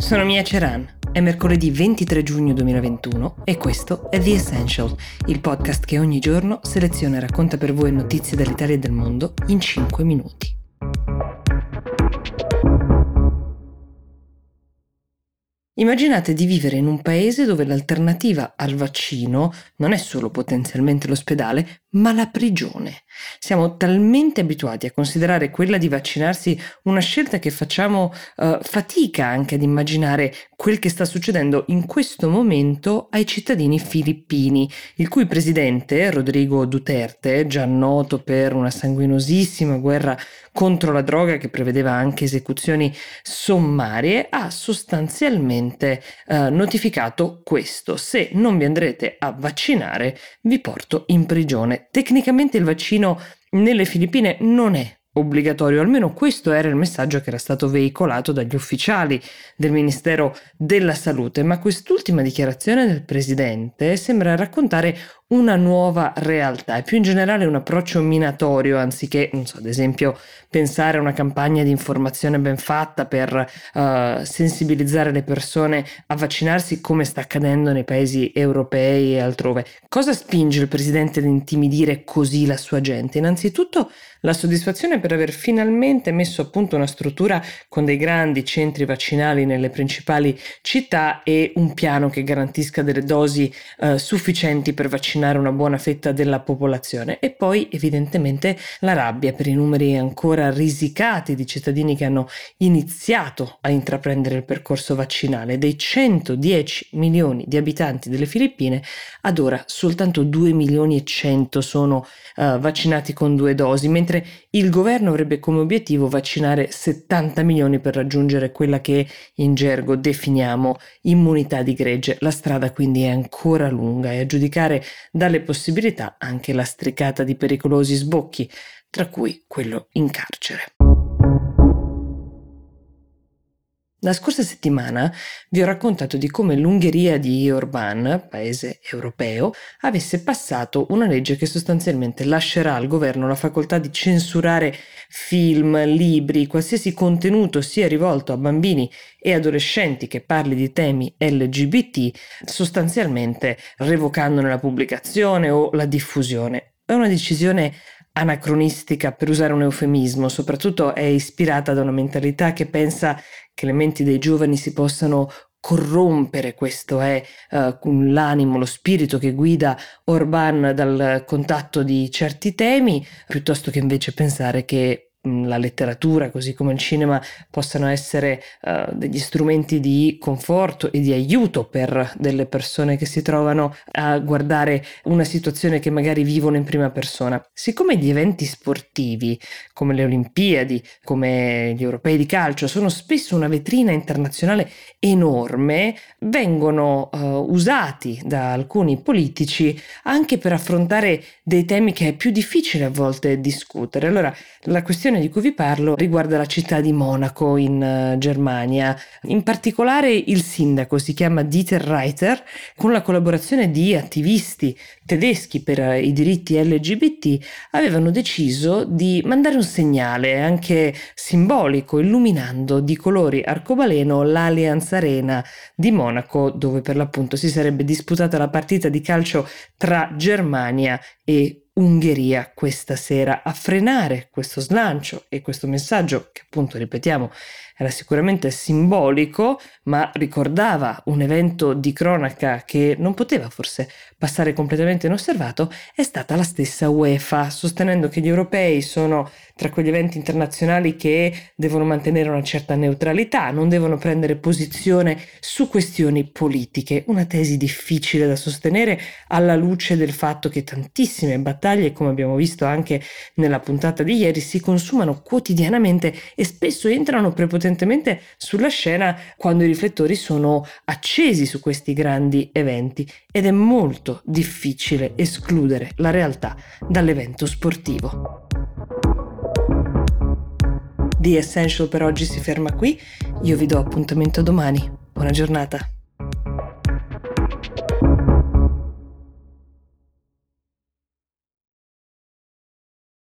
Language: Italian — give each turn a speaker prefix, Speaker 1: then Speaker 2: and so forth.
Speaker 1: Sono Mia Ceran. È mercoledì 23 giugno 2021 e questo è The Essential, il podcast che ogni giorno seleziona e racconta per voi notizie dall'Italia e del mondo in 5 minuti. Immaginate di vivere in un paese dove l'alternativa al vaccino non è solo potenzialmente l'ospedale, ma la prigione. Siamo talmente abituati a considerare quella di vaccinarsi una scelta che facciamo uh, fatica anche ad immaginare quel che sta succedendo in questo momento ai cittadini filippini, il cui presidente, Rodrigo Duterte, già noto per una sanguinosissima guerra contro la droga che prevedeva anche esecuzioni sommarie, ha sostanzialmente uh, notificato questo. Se non vi andrete a vaccinare, vi porto in prigione tecnicamente il vaccino nelle Filippine non è obbligatorio, almeno questo era il messaggio che era stato veicolato dagli ufficiali del Ministero della Salute, ma quest'ultima dichiarazione del Presidente sembra raccontare una nuova realtà e più in generale un approccio minatorio anziché, non so, ad esempio pensare a una campagna di informazione ben fatta per uh, sensibilizzare le persone a vaccinarsi come sta accadendo nei paesi europei e altrove. Cosa spinge il Presidente ad intimidire così la sua gente? Innanzitutto la soddisfazione per aver finalmente messo a punto una struttura con dei grandi centri vaccinali nelle principali città e un piano che garantisca delle dosi uh, sufficienti per vaccinare una buona fetta della popolazione e poi evidentemente la rabbia per i numeri ancora risicati di cittadini che hanno iniziato a intraprendere il percorso vaccinale. Dei 110 milioni di abitanti delle Filippine, ad ora soltanto 2 milioni e 100 sono uh, vaccinati con due dosi, mentre il governo avrebbe come obiettivo vaccinare 70 milioni per raggiungere quella che in gergo definiamo immunità di gregge. La strada quindi è ancora lunga e a giudicare dalle possibilità anche lastricata di pericolosi sbocchi, tra cui quello in carcere. La scorsa settimana vi ho raccontato di come l'Ungheria di Orbán, paese europeo, avesse passato una legge che sostanzialmente lascerà al governo la facoltà di censurare film, libri, qualsiasi contenuto sia rivolto a bambini e adolescenti che parli di temi LGBT, sostanzialmente revocandone la pubblicazione o la diffusione. È una decisione anacronistica, per usare un eufemismo, soprattutto è ispirata da una mentalità che pensa che le menti dei giovani si possano corrompere, questo è uh, l'animo, lo spirito che guida Orban dal contatto di certi temi, piuttosto che invece pensare che la letteratura così come il cinema possano essere uh, degli strumenti di conforto e di aiuto per delle persone che si trovano a guardare una situazione che magari vivono in prima persona. Siccome gli eventi sportivi come le Olimpiadi, come gli europei di calcio sono spesso una vetrina internazionale enorme, vengono uh, usati da alcuni politici anche per affrontare dei temi che è più difficile a volte discutere. Allora, la questione questione di cui vi parlo riguarda la città di Monaco in uh, Germania. In particolare il sindaco si chiama Dieter Reiter, con la collaborazione di attivisti tedeschi per uh, i diritti LGBT, avevano deciso di mandare un segnale anche simbolico, illuminando di colori arcobaleno l'Allianz Arena di Monaco, dove per l'appunto si sarebbe disputata la partita di calcio tra Germania e Ungheria questa sera a frenare questo slancio e questo messaggio che appunto ripetiamo era sicuramente simbolico, ma ricordava un evento di cronaca che non poteva forse passare completamente inosservato, è stata la stessa UEFA, sostenendo che gli europei sono tra quegli eventi internazionali che devono mantenere una certa neutralità, non devono prendere posizione su questioni politiche, una tesi difficile da sostenere alla luce del fatto che tantissime battaglie, come abbiamo visto anche nella puntata di ieri, si consumano quotidianamente e spesso entrano prepotentemente sulla scena quando i riflettori sono accesi su questi grandi eventi ed è molto difficile escludere la realtà dall'evento sportivo. The Essential per oggi si ferma qui, io vi do appuntamento domani. Buona giornata.